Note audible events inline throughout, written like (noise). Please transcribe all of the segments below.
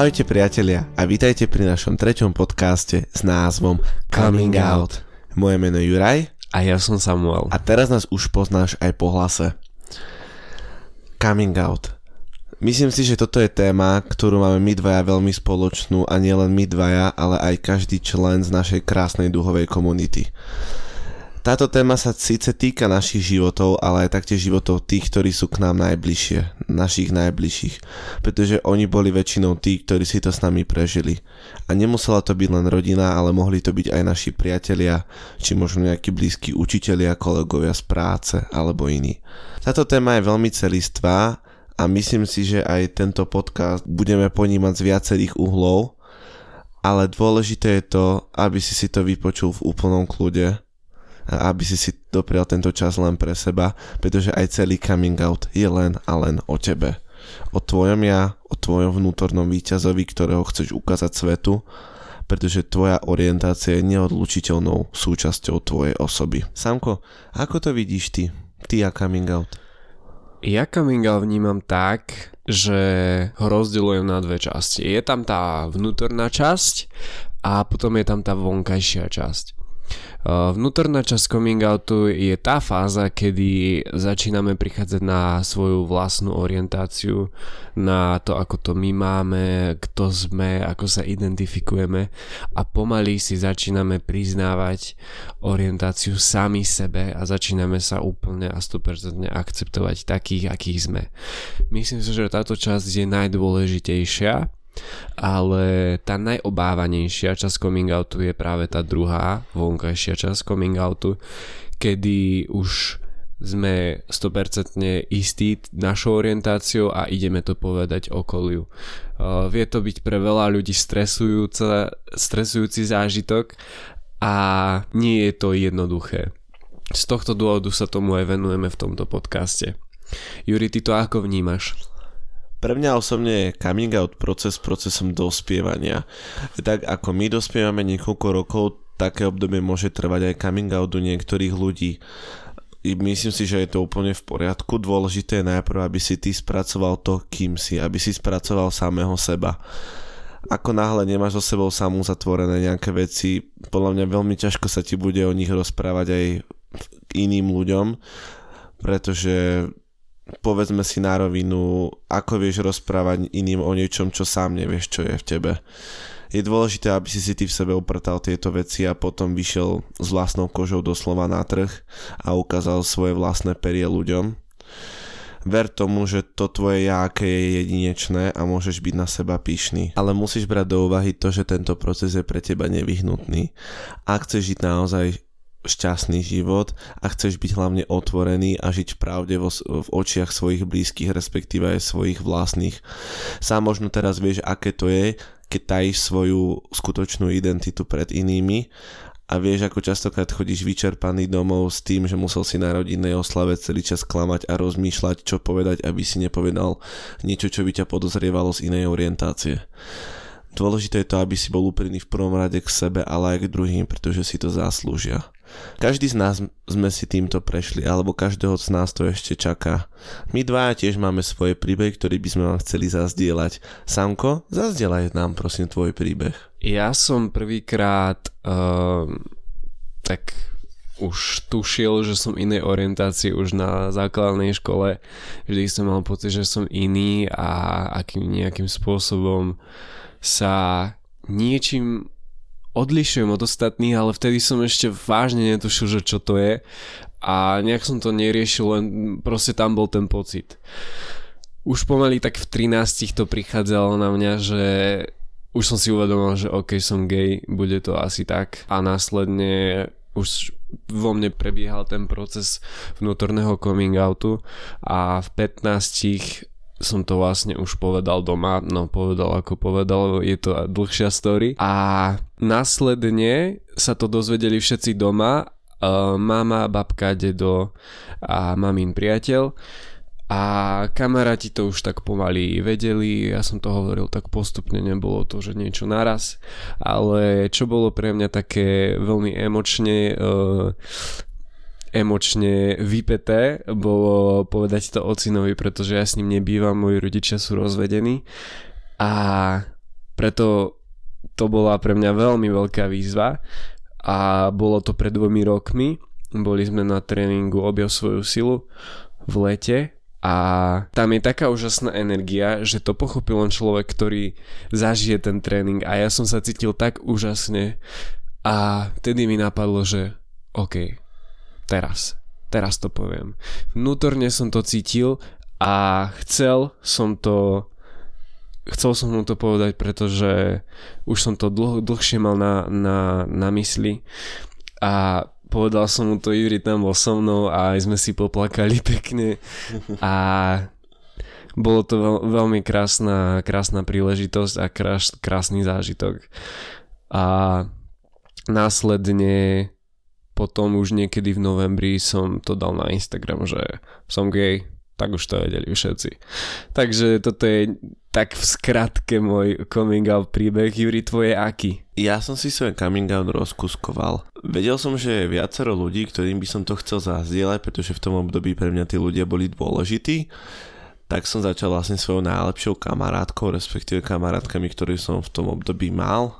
Ahojte priatelia a vítajte pri našom treťom podcaste s názvom Coming Out. Moje meno je Juraj. A ja som Samuel. A teraz nás už poznáš aj po hlase. Coming Out. Myslím si, že toto je téma, ktorú máme my dvaja veľmi spoločnú a nielen my dvaja, ale aj každý člen z našej krásnej duhovej komunity. Táto téma sa síce týka našich životov, ale aj taktiež životov tých, ktorí sú k nám najbližšie, našich najbližších, pretože oni boli väčšinou tí, ktorí si to s nami prežili. A nemusela to byť len rodina, ale mohli to byť aj naši priatelia, či možno nejakí blízki učitelia, kolegovia z práce alebo iní. Táto téma je veľmi celistvá a myslím si, že aj tento podcast budeme ponímať z viacerých uhlov, ale dôležité je to, aby si si to vypočul v úplnom kľude, aby si si doprial tento čas len pre seba, pretože aj celý coming out je len a len o tebe. O tvojom ja, o tvojom vnútornom víťazovi, ktorého chceš ukázať svetu, pretože tvoja orientácia je neodlučiteľnou súčasťou tvojej osoby. Samko, ako to vidíš ty? Ty a coming out? Ja coming out vnímam tak, že ho rozdelujem na dve časti. Je tam tá vnútorná časť a potom je tam tá vonkajšia časť. Vnútorná časť coming outu je tá fáza, kedy začíname prichádzať na svoju vlastnú orientáciu, na to, ako to my máme, kto sme, ako sa identifikujeme a pomaly si začíname priznávať orientáciu sami sebe a začíname sa úplne a 100% akceptovať takých, akých sme. Myslím si, že táto časť je najdôležitejšia ale tá najobávanejšia časť coming outu je práve tá druhá, vonkajšia časť coming outu, kedy už sme 100% istí našou orientáciou a ideme to povedať okoliu. Vie to byť pre veľa ľudí stresujúci zážitok a nie je to jednoduché. Z tohto dôvodu sa tomu aj venujeme v tomto podcaste. Juri, ty to ako vnímaš? Pre mňa osobne je coming out proces procesom dospievania. Tak ako my dospievame niekoľko rokov, také obdobie môže trvať aj coming out u niektorých ľudí. I myslím si, že je to úplne v poriadku. Dôležité je najprv, aby si ty spracoval to, kým si, aby si spracoval samého seba. Ako náhle nemáš so sebou samú zatvorené nejaké veci, podľa mňa veľmi ťažko sa ti bude o nich rozprávať aj iným ľuďom, pretože povedzme si na rovinu, ako vieš rozprávať iným o niečom, čo sám nevieš, čo je v tebe. Je dôležité, aby si si ty v sebe uprtal tieto veci a potom vyšiel s vlastnou kožou doslova na trh a ukázal svoje vlastné perie ľuďom. Ver tomu, že to tvoje ja, aké je jedinečné a môžeš byť na seba pyšný. Ale musíš brať do úvahy to, že tento proces je pre teba nevyhnutný. Ak chceš žiť naozaj šťastný život a chceš byť hlavne otvorený a žiť v pravde vo, v očiach svojich blízkych, respektíve aj svojich vlastných. Sám možno teraz vieš, aké to je, keď tajíš svoju skutočnú identitu pred inými a vieš, ako častokrát chodíš vyčerpaný domov s tým, že musel si na rodinnej oslave celý čas klamať a rozmýšľať, čo povedať, aby si nepovedal niečo, čo by ťa podozrievalo z inej orientácie. Dôležité je to, aby si bol úprimný v prvom rade k sebe, ale aj k druhým, pretože si to zaslúžia. Každý z nás sme si týmto prešli, alebo každého z nás to ešte čaká. My dvaja tiež máme svoje príbeh, ktorý by sme vám chceli zazdieľať. Samko, zazdielaj nám prosím tvoj príbeh. Ja som prvýkrát uh, tak už tušil, že som inej orientácii už na základnej škole. Vždy som mal pocit, že som iný a akým nejakým spôsobom sa niečím odlišujem od ostatných, ale vtedy som ešte vážne netušil, že čo to je a nejak som to neriešil, len proste tam bol ten pocit. Už pomaly tak v 13 to prichádzalo na mňa, že už som si uvedomil, že ok, som gay, bude to asi tak a následne už vo mne prebiehal ten proces vnútorného coming outu a v 15 som to vlastne už povedal doma, no povedal ako povedal, je to dlhšia story. A následne sa to dozvedeli všetci doma, uh, mama, babka, dedo a mamín priateľ. A kamaráti to už tak pomaly vedeli, ja som to hovoril tak postupne, nebolo to, že niečo naraz, ale čo bolo pre mňa také veľmi emočne uh, emočne vypeté bolo povedať to ocinovi, pretože ja s ním nebývam, moji rodičia sú rozvedení. A preto to bola pre mňa veľmi veľká výzva a bolo to pred dvomi rokmi. Boli sme na tréningu Objav svoju silu v lete a tam je taká úžasná energia, že to pochopil len človek, ktorý zažije ten tréning a ja som sa cítil tak úžasne a vtedy mi napadlo, že OK, teraz, teraz to poviem. Vnútorne som to cítil a chcel som to chcel som mu to povedať, pretože už som to dlho, dlhšie mal na, na, na mysli a povedal som mu to, Juri tam bol so mnou a aj sme si poplakali (laughs) pekne a bolo to veľ, veľmi krásna, krásna príležitosť a krás, krásny zážitok. A následne potom už niekedy v novembri som to dal na Instagram, že som gay, tak už to vedeli všetci. Takže toto je tak v skratke môj coming out príbeh. Juri, tvoje aký? Ja som si svoj coming out rozkuskoval. Vedel som, že je viacero ľudí, ktorým by som to chcel zazdieľať, pretože v tom období pre mňa tí ľudia boli dôležití. Tak som začal vlastne svojou najlepšou kamarátkou, respektíve kamarátkami, ktoré som v tom období mal.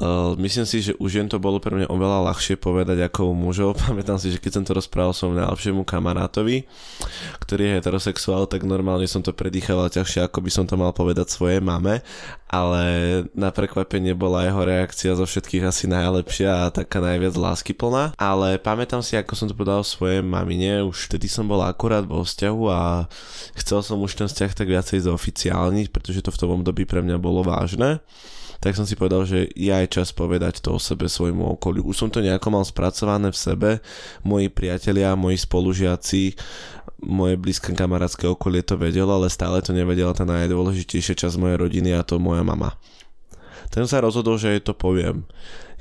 Uh, myslím si, že už jen to bolo pre mňa oveľa ľahšie povedať ako u mužov. (laughs) Pamätám si, že keď som to rozprával som najlepšiemu kamarátovi, ktorý je heterosexuál, tak normálne som to predýchal ťažšie, ako by som to mal povedať svojej mame, ale na prekvapenie bola jeho reakcia zo všetkých asi najlepšia a taká najviac láskyplná. Ale pamätám si, ako som to povedal svojej mamine, už vtedy som bol akurát vo vzťahu a chcel som už ten vzťah tak viacej zoficiálniť, pretože to v tom období pre mňa bolo vážne tak som si povedal, že je čas povedať to o sebe svojmu okoliu. Už som to nejako mal spracované v sebe, moji priatelia, moji spolužiaci, moje blízke kamarátske okolie to vedelo, ale stále to nevedela tá najdôležitejšia časť mojej rodiny a to moja mama. Ten sa rozhodol, že jej to poviem.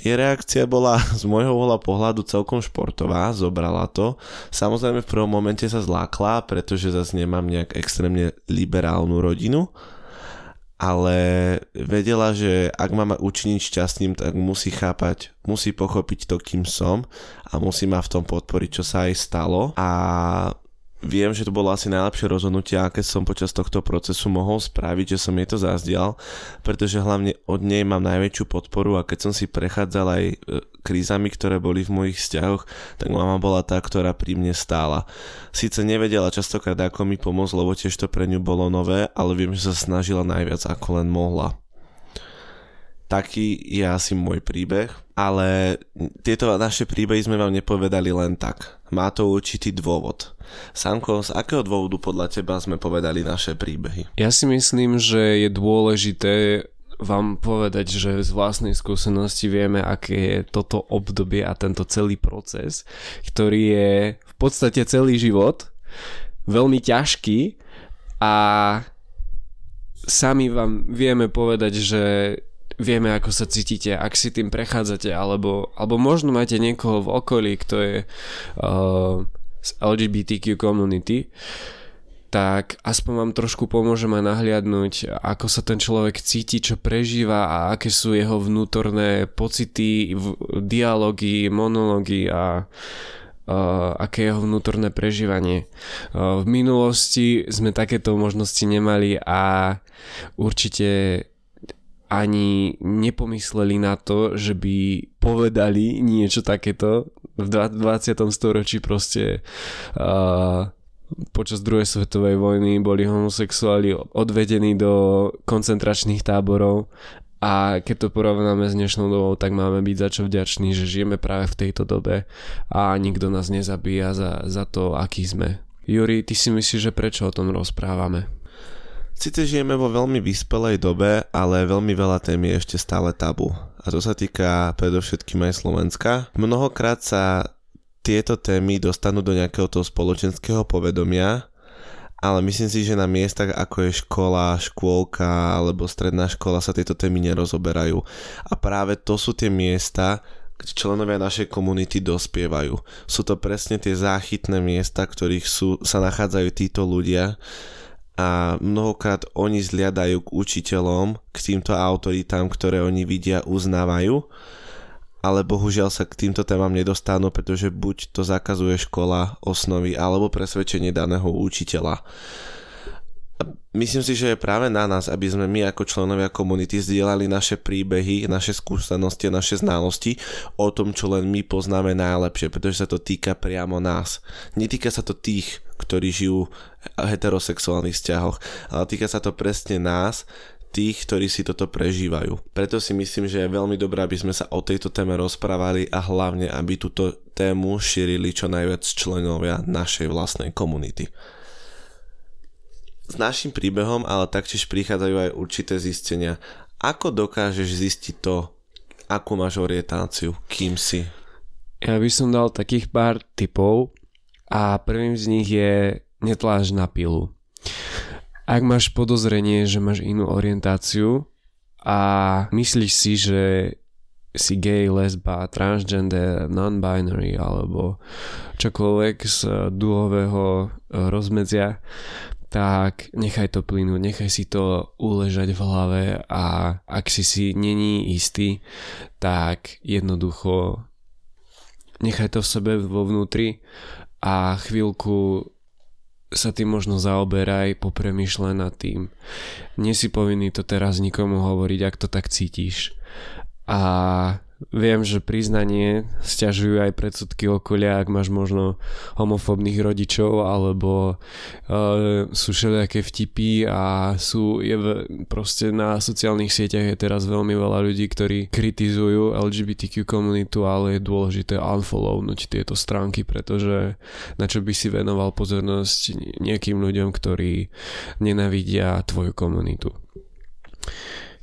Jej reakcia bola (laughs) z môjho uhla pohľadu celkom športová, zobrala to. Samozrejme v prvom momente sa zlákla, pretože zase nemám nejak extrémne liberálnu rodinu, ale vedela, že ak ma učiniť šťastným, tak musí chápať, musí pochopiť to, kým som a musí ma v tom podporiť, čo sa aj stalo. A viem, že to bolo asi najlepšie rozhodnutie, aké som počas tohto procesu mohol spraviť, že som jej to zazdial, pretože hlavne od nej mám najväčšiu podporu a keď som si prechádzal aj e, krízami, ktoré boli v mojich vzťahoch, tak mama bola tá, ktorá pri mne stála. Sice nevedela častokrát, ako mi pomôcť, lebo tiež to pre ňu bolo nové, ale viem, že sa snažila najviac, ako len mohla. Taký je asi môj príbeh, ale tieto naše príbehy sme vám nepovedali len tak. Má to určitý dôvod. Samko, z akého dôvodu podľa teba sme povedali naše príbehy? Ja si myslím, že je dôležité vám povedať, že z vlastnej skúsenosti vieme, aké je toto obdobie a tento celý proces, ktorý je v podstate celý život, veľmi ťažký a sami vám vieme povedať, že vieme, ako sa cítite, ak si tým prechádzate, alebo, alebo možno máte niekoho v okolí, kto je uh, z LGBTQ community, tak aspoň vám trošku pomôžeme nahliadnúť, ako sa ten človek cíti, čo prežíva a aké sú jeho vnútorné pocity, dialógy, monológy a Uh, aké je jeho vnútorné prežívanie. Uh, v minulosti sme takéto možnosti nemali a určite ani nepomysleli na to, že by povedali niečo takéto v 20. storočí proste uh, počas druhej svetovej vojny boli homosexuáli odvedení do koncentračných táborov a keď to porovnáme s dnešnou dobou, tak máme byť za čo vďační, že žijeme práve v tejto dobe a nikto nás nezabíja za, za to, aký sme. Juri, ty si myslíš, že prečo o tom rozprávame? Sice žijeme vo veľmi vyspelej dobe, ale veľmi veľa tém je ešte stále tabu. A to sa týka predovšetkým aj Slovenska. Mnohokrát sa tieto témy dostanú do nejakého toho spoločenského povedomia, ale myslím si, že na miestach ako je škola, škôlka alebo stredná škola sa tieto témy nerozoberajú. A práve to sú tie miesta, kde členovia našej komunity dospievajú. Sú to presne tie záchytné miesta, ktorých sú, sa nachádzajú títo ľudia a mnohokrát oni zliadajú k učiteľom, k týmto autoritám, ktoré oni vidia, uznávajú, ale bohužiaľ sa k týmto témam nedostanú, pretože buď to zakazuje škola, osnovy, alebo presvedčenie daného učiteľa. Myslím si, že je práve na nás, aby sme my ako členovia komunity zdieľali naše príbehy, naše skúsenosti, naše znalosti o tom, čo len my poznáme najlepšie, pretože sa to týka priamo nás. Netýka sa to tých, ktorí žijú v heterosexuálnych vzťahoch, ale týka sa to presne nás, tých, ktorí si toto prežívajú. Preto si myslím, že je veľmi dobré, aby sme sa o tejto téme rozprávali a hlavne, aby túto tému šírili čo najviac členovia našej vlastnej komunity. S našim príbehom ale taktiež prichádzajú aj určité zistenia. Ako dokážeš zistiť to, akú máš orientáciu, kým si? Ja by som dal takých pár typov a prvým z nich je netláž na pilu. Ak máš podozrenie, že máš inú orientáciu a myslíš si, že si gay, lesba, transgender, non-binary alebo čokoľvek z duhového rozmedzia, tak nechaj to plynúť, nechaj si to uležať v hlave a ak si si není istý, tak jednoducho nechaj to v sebe vo vnútri a chvíľku sa tým možno zaoberaj, popremýšľaj nad tým. Nie si povinný to teraz nikomu hovoriť, ak to tak cítiš. A Viem, že priznanie stiažujú aj predsudky okolia, ak máš možno homofobných rodičov alebo uh, sú všelijaké vtipy a sú je v, proste na sociálnych sieťach je teraz veľmi veľa ľudí, ktorí kritizujú LGBTQ komunitu, ale je dôležité unfollownúť tieto stránky, pretože na čo by si venoval pozornosť nejakým ľuďom, ktorí nenavidia tvoju komunitu.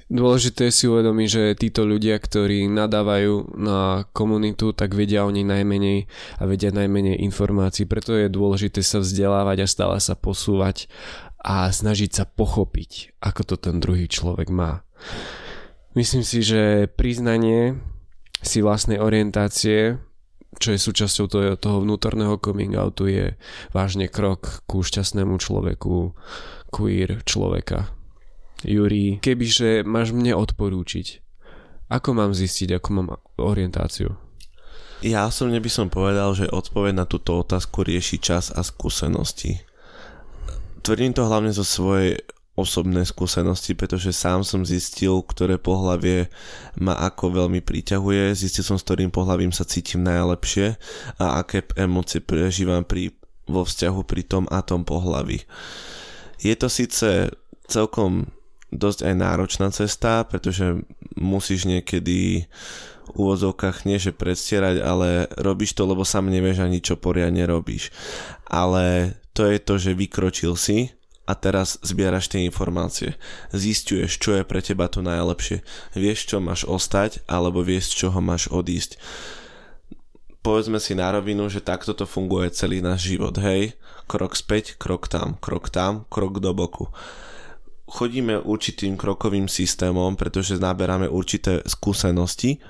Dôležité si uvedomiť, že títo ľudia, ktorí nadávajú na komunitu, tak vedia o nej najmenej a vedia najmenej informácií. Preto je dôležité sa vzdelávať a stále sa posúvať a snažiť sa pochopiť, ako to ten druhý človek má. Myslím si, že priznanie si vlastnej orientácie, čo je súčasťou toho, toho vnútorného coming outu, je vážne krok ku šťastnému človeku, queer človeka. Juri, kebyže máš mne odporúčiť, ako mám zistiť, ako mám orientáciu? Ja osobne by som povedal, že odpoveď na túto otázku rieši čas a skúsenosti. Tvrdím to hlavne zo svojej osobnej skúsenosti, pretože sám som zistil, ktoré pohlavie ma ako veľmi priťahuje, zistil som, s ktorým pohlavím sa cítim najlepšie a aké emócie prežívam pri, vo vzťahu pri tom a tom pohlaví. Je to síce celkom dosť aj náročná cesta, pretože musíš niekedy v úvozovkách nie že predstierať, ale robíš to, lebo sám nevieš ani čo poriadne robíš. Ale to je to, že vykročil si a teraz zbieraš tie informácie. Zistuješ, čo je pre teba to najlepšie. Vieš, čo máš ostať, alebo vieš, z čoho máš odísť. Povedzme si na rovinu, že takto to funguje celý náš život, hej? Krok späť, krok tam, krok tam, krok do boku chodíme určitým krokovým systémom, pretože naberáme určité skúsenosti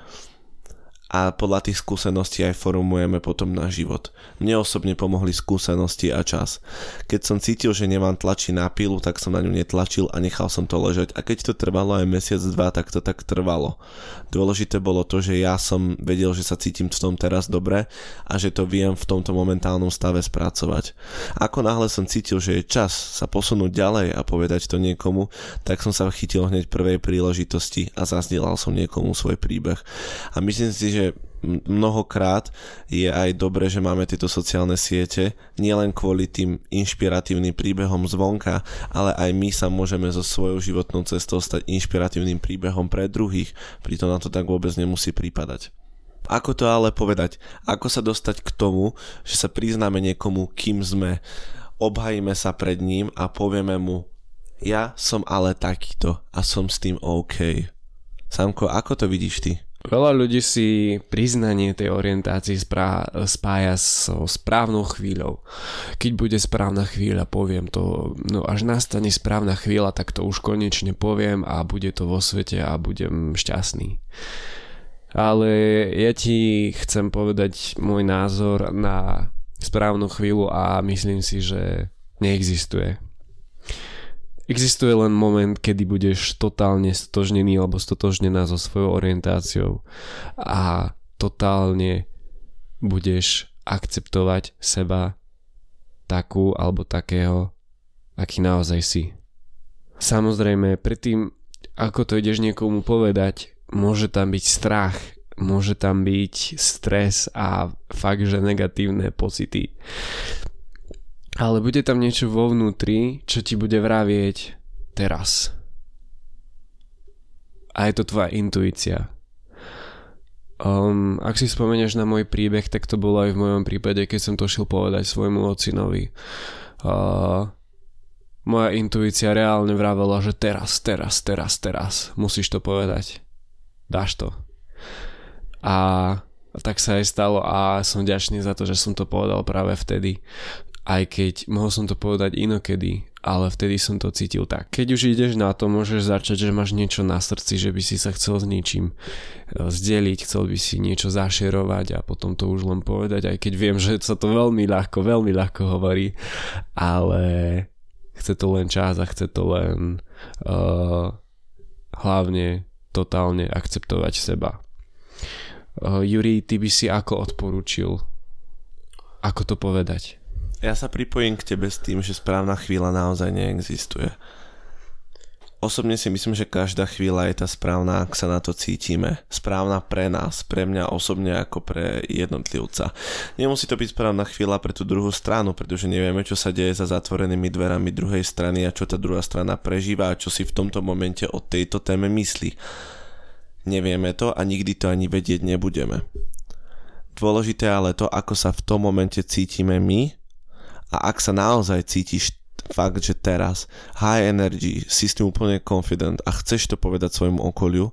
a podľa tých skúseností aj formujeme potom na život. Mne osobne pomohli skúsenosti a čas. Keď som cítil, že nemám tlačiť na pilu, tak som na ňu netlačil a nechal som to ležať. A keď to trvalo aj mesiac, dva, tak to tak trvalo. Dôležité bolo to, že ja som vedel, že sa cítim v tom teraz dobre a že to viem v tomto momentálnom stave spracovať. Ako náhle som cítil, že je čas sa posunúť ďalej a povedať to niekomu, tak som sa chytil hneď prvej príležitosti a zazdielal som niekomu svoj príbeh. A myslím si, že že mnohokrát je aj dobre, že máme tieto sociálne siete, nielen kvôli tým inšpiratívnym príbehom zvonka, ale aj my sa môžeme so svojou životnou cestou stať inšpiratívnym príbehom pre druhých, pritom na to tak vôbec nemusí prípadať. Ako to ale povedať? Ako sa dostať k tomu, že sa priznáme niekomu, kým sme, obhajíme sa pred ním a povieme mu, ja som ale takýto a som s tým OK. Samko, ako to vidíš ty? Veľa ľudí si priznanie tej orientácii sprá- spája so správnou chvíľou. Keď bude správna chvíľa, poviem to, no až nastane správna chvíľa, tak to už konečne poviem a bude to vo svete a budem šťastný. Ale ja ti chcem povedať môj názor na správnu chvíľu a myslím si, že neexistuje. Existuje len moment, kedy budeš totálne stotožnený alebo stotožnená so svojou orientáciou a totálne budeš akceptovať seba takú alebo takého, aký naozaj si. Samozrejme, predtým, ako to ideš niekomu povedať, môže tam byť strach, môže tam byť stres a fakt, že negatívne pocity. Ale bude tam niečo vo vnútri, čo ti bude vravieť teraz. A je to tvoja intuícia. Um, ak si spomenieš na môj príbeh, tak to bolo aj v mojom prípade, keď som to šiel povedať svojmu ocinovi. Uh, moja intuícia reálne vravela, že teraz, teraz, teraz, teraz musíš to povedať dáš to. A, a tak sa aj stalo a som ďačný za to, že som to povedal práve vtedy. Aj keď mohol som to povedať inokedy, ale vtedy som to cítil tak. Keď už ideš na to, môžeš začať, že máš niečo na srdci, že by si sa chcel s ničím e, zdeliť, chcel by si niečo zašerovať a potom to už len povedať, aj keď viem, že sa to veľmi ľahko, veľmi ľahko hovorí, ale chce to len čas a chce to len uh, hlavne totálne akceptovať seba. Uh, Juri, ty by si ako odporučil? Ako to povedať? Ja sa pripojím k tebe s tým, že správna chvíľa naozaj neexistuje. Osobne si myslím, že každá chvíľa je tá správna, ak sa na to cítime. Správna pre nás, pre mňa osobne ako pre jednotlivca. Nemusí to byť správna chvíľa pre tú druhú stranu, pretože nevieme, čo sa deje za zatvorenými dverami druhej strany a čo tá druhá strana prežíva a čo si v tomto momente o tejto téme myslí. Nevieme to a nikdy to ani vedieť nebudeme. Dôležité ale to, ako sa v tom momente cítime my a ak sa naozaj cítiš fakt, že teraz high energy, si s tým úplne confident a chceš to povedať svojmu okoliu,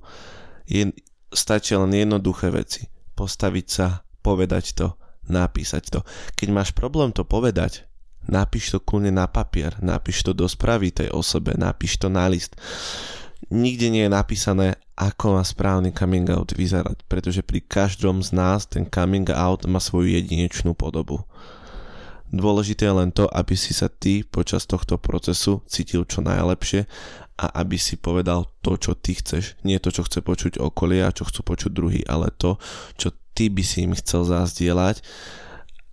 je, stačí len jednoduché veci. Postaviť sa, povedať to, napísať to. Keď máš problém to povedať, napíš to kľudne na papier, napíš to do správy tej osobe, napíš to na list. Nikde nie je napísané, ako má správny coming out vyzerať, pretože pri každom z nás ten coming out má svoju jedinečnú podobu. Dôležité je len to, aby si sa ty počas tohto procesu cítil čo najlepšie a aby si povedal to, čo ty chceš. Nie to, čo chce počuť okolie a čo chcú počuť druhý, ale to, čo ty by si im chcel zazdieľať.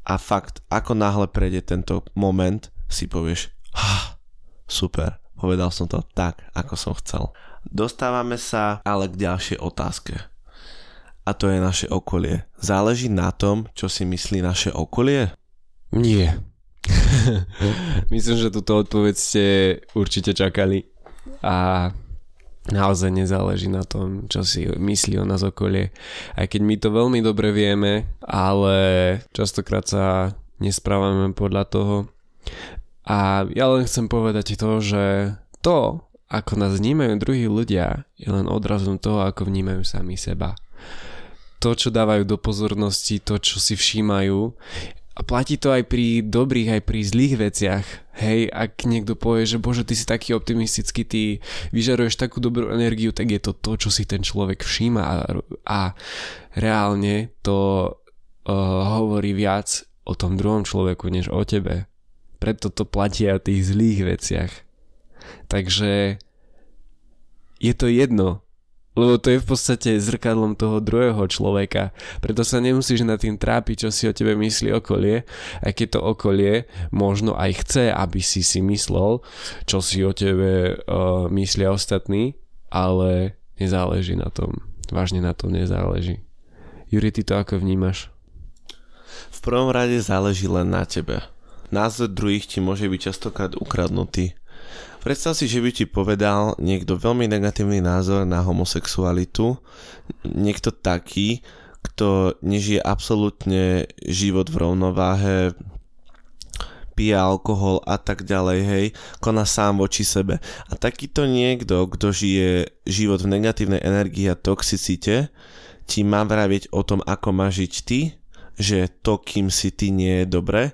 A fakt, ako náhle prejde tento moment, si povieš, ha, super, povedal som to tak, ako som chcel. Dostávame sa ale k ďalšej otázke. A to je naše okolie. Záleží na tom, čo si myslí naše okolie? Nie. (laughs) Myslím, že túto odpoveď ste určite čakali a naozaj nezáleží na tom, čo si myslí o nás okolie. Aj keď my to veľmi dobre vieme, ale častokrát sa nesprávame podľa toho. A ja len chcem povedať to, že to, ako nás vnímajú druhí ľudia, je len odrazom toho, ako vnímajú sami seba. To, čo dávajú do pozornosti, to, čo si všímajú, a platí to aj pri dobrých, aj pri zlých veciach. Hej, ak niekto povie, že bože, ty si taký optimistický, ty vyžaruješ takú dobrú energiu, tak je to to, čo si ten človek všíma a, a reálne to uh, hovorí viac o tom druhom človeku, než o tebe. Preto to platí aj o tých zlých veciach. Takže je to jedno, lebo to je v podstate zrkadlom toho druhého človeka. Preto sa nemusíš nad tým trápiť, čo si o tebe myslí okolie, aj keď to okolie možno aj chce, aby si si myslel, čo si o tebe uh, myslia ostatní, ale nezáleží na tom. Vážne na tom nezáleží. Juri, ty to ako vnímaš? V prvom rade záleží len na tebe. Názor druhých ti môže byť častokrát ukradnutý Predstav si, že by ti povedal niekto veľmi negatívny názor na homosexualitu, niekto taký, kto nežije absolútne život v rovnováhe, pije alkohol a tak ďalej, hej, koná sám voči sebe. A takýto niekto, kto žije život v negatívnej energii a toxicite, ti má vraviť o tom, ako má žiť ty, že to, kým si ty nie je dobre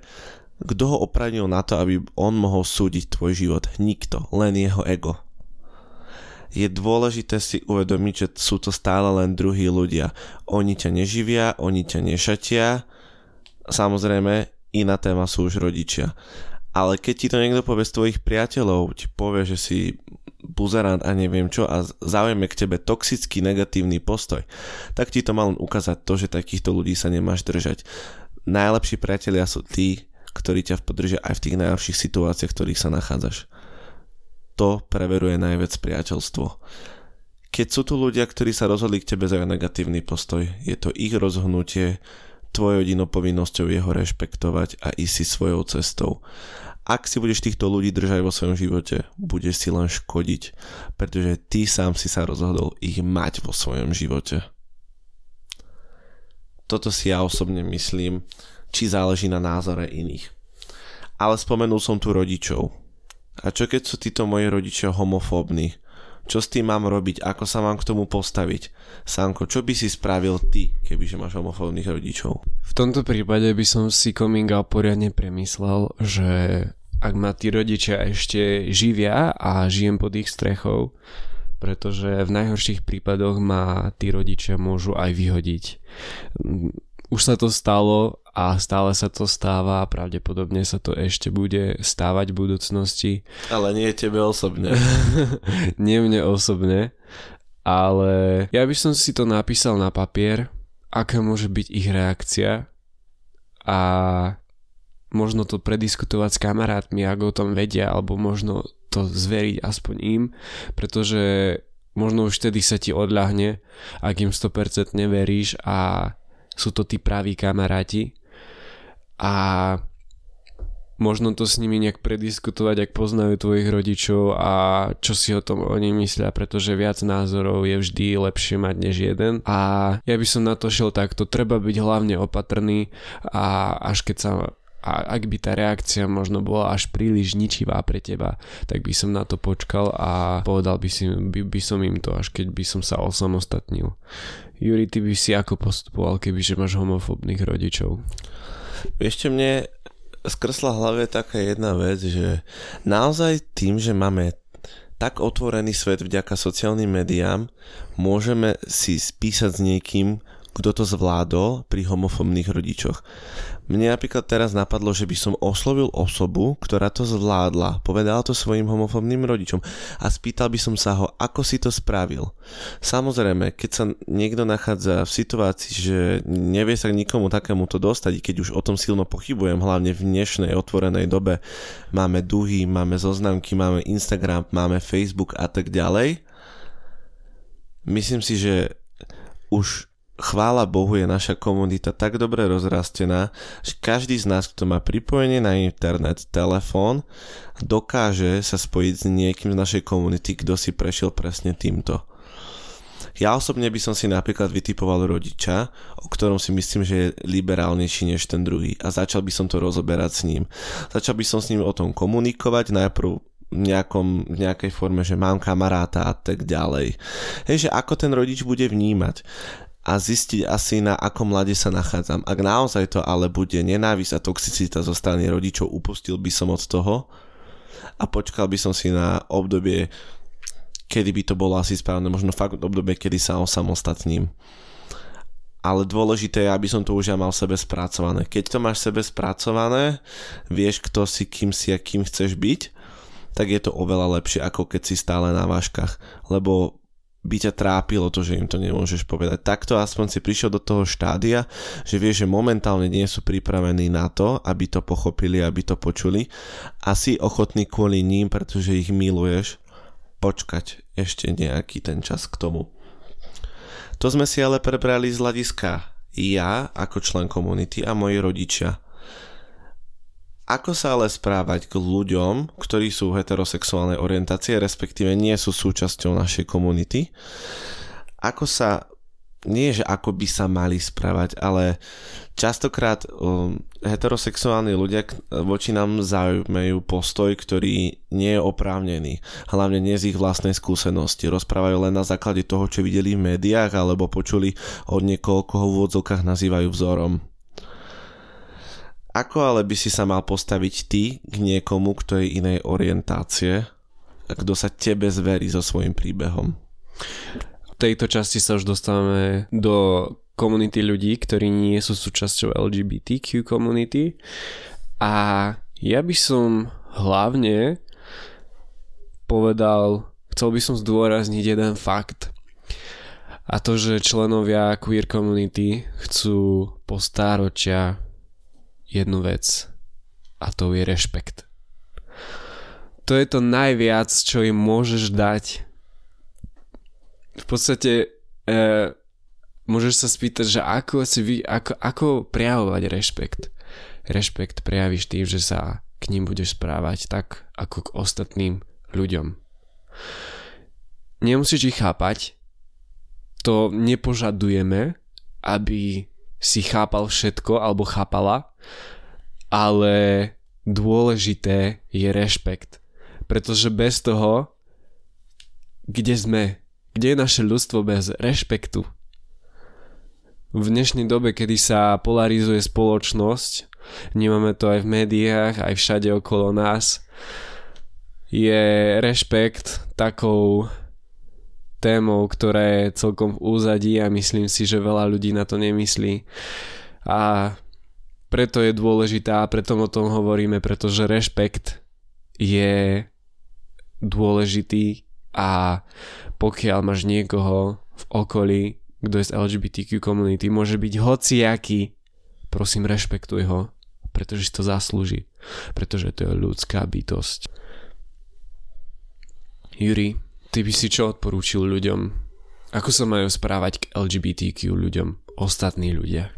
kto ho opravnil na to, aby on mohol súdiť tvoj život? Nikto, len jeho ego. je dôležité si uvedomiť, že sú to stále len druhí ľudia. Oni ťa neživia, oni ťa nešatia. Samozrejme, iná téma sú už rodičia. Ale keď ti to niekto povie z tvojich priateľov, ti povie, že si buzerant a neviem čo a zaujme k tebe toxický negatívny postoj, tak ti to má len ukázať to, že takýchto ľudí sa nemáš držať. Najlepší priatelia sú tí, ktorí ťa podržia aj v tých najlepších situáciách, v ktorých sa nachádzaš. To preveruje najviac priateľstvo. Keď sú tu ľudia, ktorí sa rozhodli k tebe za negatívny postoj, je to ich rozhodnutie, tvojou jedinou povinnosťou je ho rešpektovať a ísť si svojou cestou. Ak si budeš týchto ľudí držať vo svojom živote, budeš si len škodiť, pretože ty sám si sa rozhodol ich mať vo svojom živote. Toto si ja osobne myslím, či záleží na názore iných. Ale spomenul som tu rodičov. A čo keď sú títo moji rodičia homofóbni? Čo s tým mám robiť? Ako sa mám k tomu postaviť? Sanko, čo by si spravil ty, kebyže máš homofóbnych rodičov? V tomto prípade by som si coming out poriadne premyslel, že ak ma tí rodičia ešte živia a žijem pod ich strechou, pretože v najhorších prípadoch ma tí rodičia môžu aj vyhodiť. Už sa to stalo a stále sa to stáva a pravdepodobne sa to ešte bude stávať v budúcnosti. Ale nie tebe osobne. (laughs) nie mne osobne, ale ja by som si to napísal na papier, aká môže byť ich reakcia a možno to prediskutovať s kamarátmi, ako o tom vedia, alebo možno to zveriť aspoň im, pretože možno už vtedy sa ti odľahne, ak im 100% veríš a sú to tí praví kamaráti a možno to s nimi nejak prediskutovať, ak poznajú tvojich rodičov a čo si o tom oni myslia, pretože viac názorov je vždy lepšie mať než jeden. A ja by som na to šiel takto, treba byť hlavne opatrný a až keď sa a ak by tá reakcia možno bola až príliš ničivá pre teba, tak by som na to počkal a povedal by, si, by, by som im to, až keď by som sa osamostatnil. Juri, ty by si ako postupoval, kebyže máš homofóbnych rodičov? Ešte mne skrsla hlave taká jedna vec, že naozaj tým, že máme tak otvorený svet vďaka sociálnym médiám, môžeme si spísať s niekým, kto to zvládol pri homofóbnych rodičoch. Mne napríklad teraz napadlo, že by som oslovil osobu, ktorá to zvládla, povedal to svojim homofóbnym rodičom a spýtal by som sa ho, ako si to spravil. Samozrejme, keď sa niekto nachádza v situácii, že nevie sa k nikomu takému to dostať, keď už o tom silno pochybujem, hlavne v dnešnej otvorenej dobe, máme duhy, máme zoznamky, máme Instagram, máme Facebook a tak ďalej, myslím si, že už chvála Bohu je naša komunita tak dobre rozrastená, že každý z nás, kto má pripojenie na internet, telefón, dokáže sa spojiť s niekým z našej komunity, kto si prešiel presne týmto. Ja osobne by som si napríklad vytipoval rodiča, o ktorom si myslím, že je liberálnejší než ten druhý a začal by som to rozoberať s ním. Začal by som s ním o tom komunikovať, najprv nejakom, nejakej forme, že mám kamaráta a tak ďalej. Hej, že ako ten rodič bude vnímať a zistiť asi na akom mlade sa nachádzam. Ak naozaj to ale bude nenávisť a toxicita zo strany rodičov, upustil by som od toho a počkal by som si na obdobie, kedy by to bolo asi správne, možno fakt obdobie, kedy sa osamostatním. Ale dôležité je, aby som to už ja mal sebe spracované. Keď to máš sebe spracované, vieš, kto si, kým si a kým chceš byť, tak je to oveľa lepšie, ako keď si stále na váškach. Lebo by ťa trápilo to, že im to nemôžeš povedať. Takto aspoň si prišiel do toho štádia, že vieš, že momentálne nie sú pripravení na to, aby to pochopili, aby to počuli a si ochotný kvôli ním, pretože ich miluješ, počkať ešte nejaký ten čas k tomu. To sme si ale prebrali z hľadiska ja ako člen komunity a moji rodičia. Ako sa ale správať k ľuďom, ktorí sú heterosexuálnej orientácie, respektíve nie sú súčasťou našej komunity? Ako sa, nie že ako by sa mali správať, ale častokrát um, heterosexuálni ľudia voči nám zaujímajú postoj, ktorý nie je oprávnený. Hlavne nie z ich vlastnej skúsenosti. Rozprávajú len na základe toho, čo videli v médiách alebo počuli od niekoho, koho v úvodzovkách nazývajú vzorom. Ako ale by si sa mal postaviť ty k niekomu, kto je inej orientácie kto sa tebe zverí so svojím príbehom. V tejto časti sa už dostávame do komunity ľudí, ktorí nie sú súčasťou LGBTQ komunity a ja by som hlavne povedal, chcel by som zdôrazniť jeden fakt. A to, že členovia queer community chcú postáročia jednu vec. A to je rešpekt. To je to najviac, čo im môžeš dať. V podstate e, môžeš sa spýtať, že ako, si vy, ako, ako prejavovať rešpekt. Rešpekt prejavíš tým, že sa k ním budeš správať tak, ako k ostatným ľuďom. Nemusíš ich chápať, to nepožadujeme, aby si chápal všetko alebo chápala, ale dôležité je rešpekt. Pretože bez toho, kde sme, kde je naše ľudstvo bez rešpektu, v dnešnej dobe, kedy sa polarizuje spoločnosť, vnímame to aj v médiách, aj všade okolo nás, je rešpekt takou témou, ktorá je celkom v úzadí a myslím si, že veľa ľudí na to nemyslí. A preto je dôležitá a preto o tom hovoríme, pretože rešpekt je dôležitý a pokiaľ máš niekoho v okolí, kto je z LGBTQ komunity, môže byť hociaký, prosím rešpektuj ho, pretože si to zaslúži, pretože to je ľudská bytosť. Juri, ty by si čo odporúčil ľuďom? Ako sa majú správať k LGBTQ ľuďom, ostatní ľudia?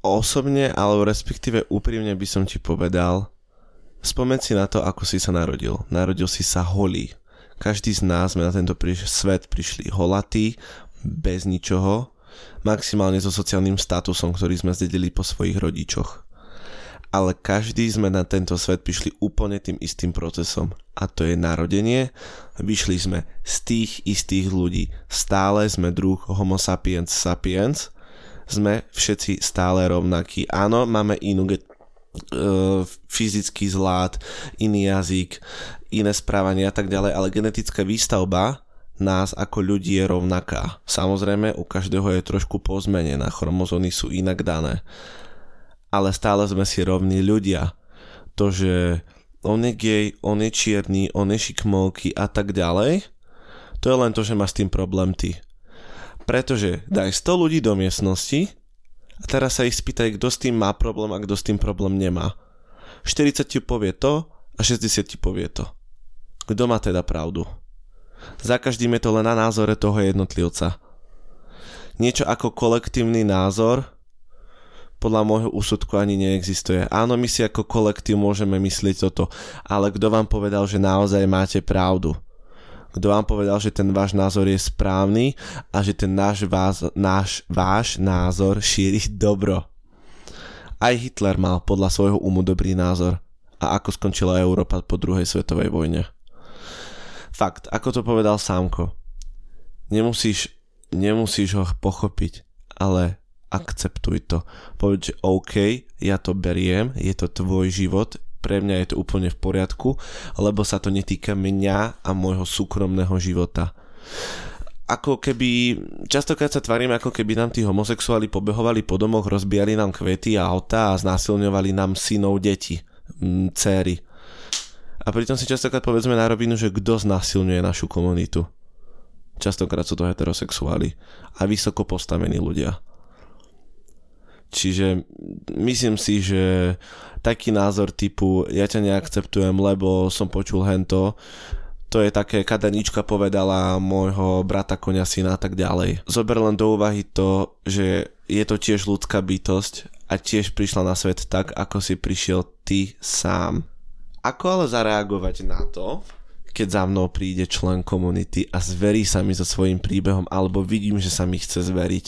Osobne, alebo respektíve úprimne by som ti povedal, spomeň si na to, ako si sa narodil. Narodil si sa holý každý z nás sme na tento priš- svet prišli holatí, bez ničoho, maximálne so sociálnym statusom, ktorý sme zdedili po svojich rodičoch. Ale každý sme na tento svet prišli úplne tým istým procesom. A to je narodenie. Vyšli sme z tých istých ľudí. Stále sme druh homo sapiens sapiens. Sme všetci stále rovnakí. Áno, máme inú get- uh, fyzický zlát, iný jazyk, iné správanie a tak ďalej, ale genetická výstavba nás ako ľudí je rovnaká. Samozrejme, u každého je trošku pozmenená, chromozóny sú inak dané. Ale stále sme si rovní ľudia. To, že on je gay, on je čierny, on je šikmolky a tak ďalej, to je len to, že má s tým problém ty. Pretože daj 100 ľudí do miestnosti a teraz sa ich spýtaj, kto s tým má problém a kto s tým problém nemá. 40 ti povie to a 60 ti povie to. Kto má teda pravdu? Za každým je to len na názore toho jednotlivca. Niečo ako kolektívny názor podľa môjho úsudku ani neexistuje. Áno, my si ako kolektív môžeme myslieť toto, ale kto vám povedal, že naozaj máte pravdu? Kto vám povedal, že ten váš názor je správny a že ten náš, vás, náš váš názor šíri dobro? Aj Hitler mal podľa svojho umu dobrý názor. A ako skončila Európa po druhej svetovej vojne? Fakt, ako to povedal Sámko. Nemusíš, nemusíš ho pochopiť, ale akceptuj to. Povedz, že OK, ja to beriem, je to tvoj život, pre mňa je to úplne v poriadku, lebo sa to netýka mňa a môjho súkromného života. Ako keby, častokrát sa tvarím, ako keby nám tí homosexuáli pobehovali po domoch, rozbijali nám kvety a autá a znásilňovali nám synov, deti, céry. A pritom si častokrát povedzme na rovinu, že kto znásilňuje našu komunitu. Častokrát sú to heterosexuáli a vysoko postavení ľudia. Čiže myslím si, že taký názor typu ja ťa neakceptujem, lebo som počul hento, to je také, kadanička povedala môjho brata, konia, syna a tak ďalej. Zober len do úvahy to, že je to tiež ľudská bytosť a tiež prišla na svet tak, ako si prišiel ty sám. Ako ale zareagovať na to, keď za mnou príde člen komunity a zverí sa mi so svojím príbehom, alebo vidím, že sa mi chce zveriť?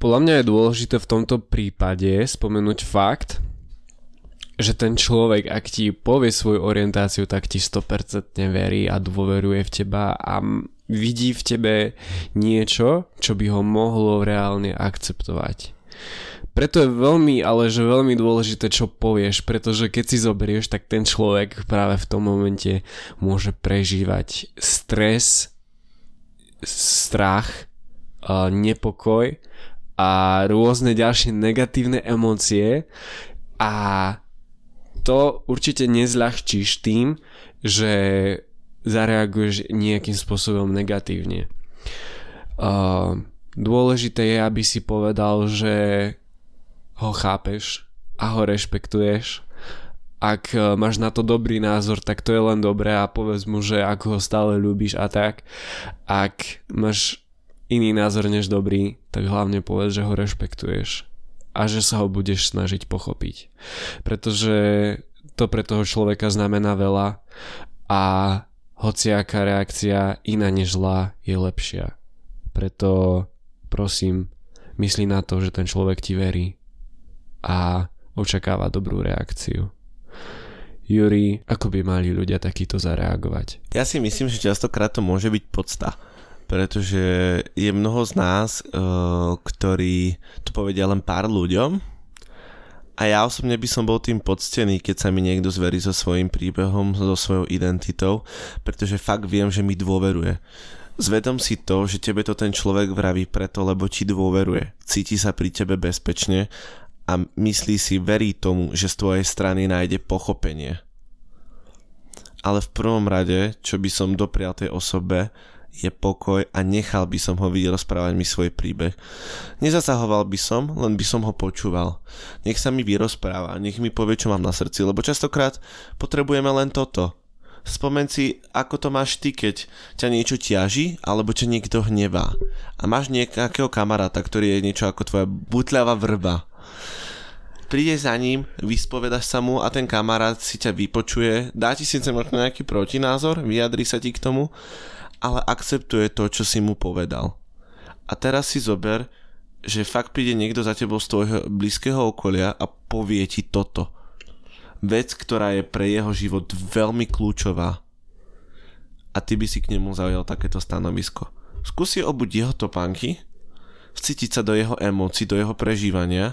Podľa mňa je dôležité v tomto prípade spomenúť fakt, že ten človek, ak ti povie svoju orientáciu, tak ti 100% verí a dôveruje v teba a vidí v tebe niečo, čo by ho mohlo reálne akceptovať. preto je veľmi, ale že veľmi dôležité, čo povieš, pretože keď si zoberieš, tak ten človek práve v tom momente môže prežívať stres, strach, nepokoj a rôzne ďalšie negatívne emócie a to určite nezľahčíš tým, že zareaguješ nejakým spôsobom negatívne. Uh, dôležité je, aby si povedal, že ho chápeš a ho rešpektuješ. Ak e, máš na to dobrý názor, tak to je len dobré a povedz mu, že ako ho stále ľúbiš a tak. Ak máš iný názor než dobrý, tak hlavne povedz, že ho rešpektuješ a že sa ho budeš snažiť pochopiť. Pretože to pre toho človeka znamená veľa a hociaká reakcia iná než zlá je lepšia. Preto prosím, myslí na to, že ten človek ti verí a očakáva dobrú reakciu. Juri, ako by mali ľudia takýto zareagovať? Ja si myslím, že častokrát to môže byť podsta pretože je mnoho z nás, uh, ktorí to povedia len pár ľuďom a ja osobne by som bol tým poctený, keď sa mi niekto zverí so svojím príbehom, so svojou identitou, pretože fakt viem, že mi dôveruje. Zvedom si to, že tebe to ten človek vraví preto, lebo ti dôveruje. Cíti sa pri tebe bezpečne a myslí si, verí tomu, že z tvojej strany nájde pochopenie. Ale v prvom rade, čo by som doprial tej osobe, je pokoj a nechal by som ho vyrozprávať mi svoj príbeh. Nezasahoval by som, len by som ho počúval. Nech sa mi vyrozpráva, nech mi povie, čo mám na srdci, lebo častokrát potrebujeme len toto. Spomen si, ako to máš ty, keď ťa niečo ťaží, alebo ťa niekto hnevá. A máš nejakého kamaráta, ktorý je niečo ako tvoja butľavá vrba príde za ním, vyspovedaš sa mu a ten kamarát si ťa vypočuje, dá ti síce možno nejaký protinázor, vyjadri sa ti k tomu, ale akceptuje to, čo si mu povedal. A teraz si zober, že fakt príde niekto za tebou z tvojho blízkeho okolia a povie ti toto. Vec, ktorá je pre jeho život veľmi kľúčová. A ty by si k nemu zaujal takéto stanovisko. Skúsi obuť jeho topánky, vcítiť sa do jeho emócií, do jeho prežívania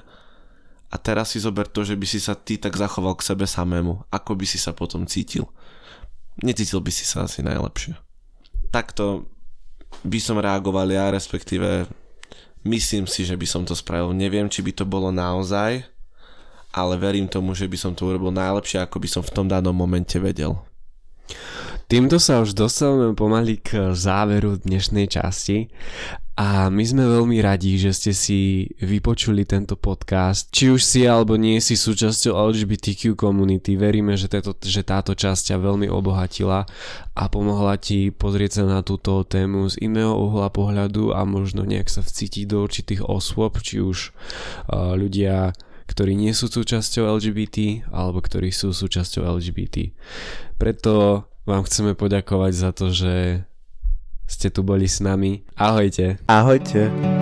a teraz si zober to, že by si sa ty tak zachoval k sebe samému. Ako by si sa potom cítil? Necítil by si sa asi najlepšie. Takto by som reagoval ja, respektíve myslím si, že by som to spravil. Neviem, či by to bolo naozaj, ale verím tomu, že by som to urobil najlepšie, ako by som v tom danom momente vedel. Týmto sa už dostávame pomaly k záveru dnešnej časti a my sme veľmi radi, že ste si vypočuli tento podcast. Či už si alebo nie si súčasťou LGBTQ komunity, veríme, že, tato, že táto časť ťa veľmi obohatila a pomohla ti pozrieť sa na túto tému z iného uhla pohľadu a možno nejak sa vcítiť do určitých osôb, či už uh, ľudia ktorí nie sú súčasťou LGBT alebo ktorí sú súčasťou LGBT. Preto vám chceme poďakovať za to, že ste tu boli s nami. Ahojte. Ahojte.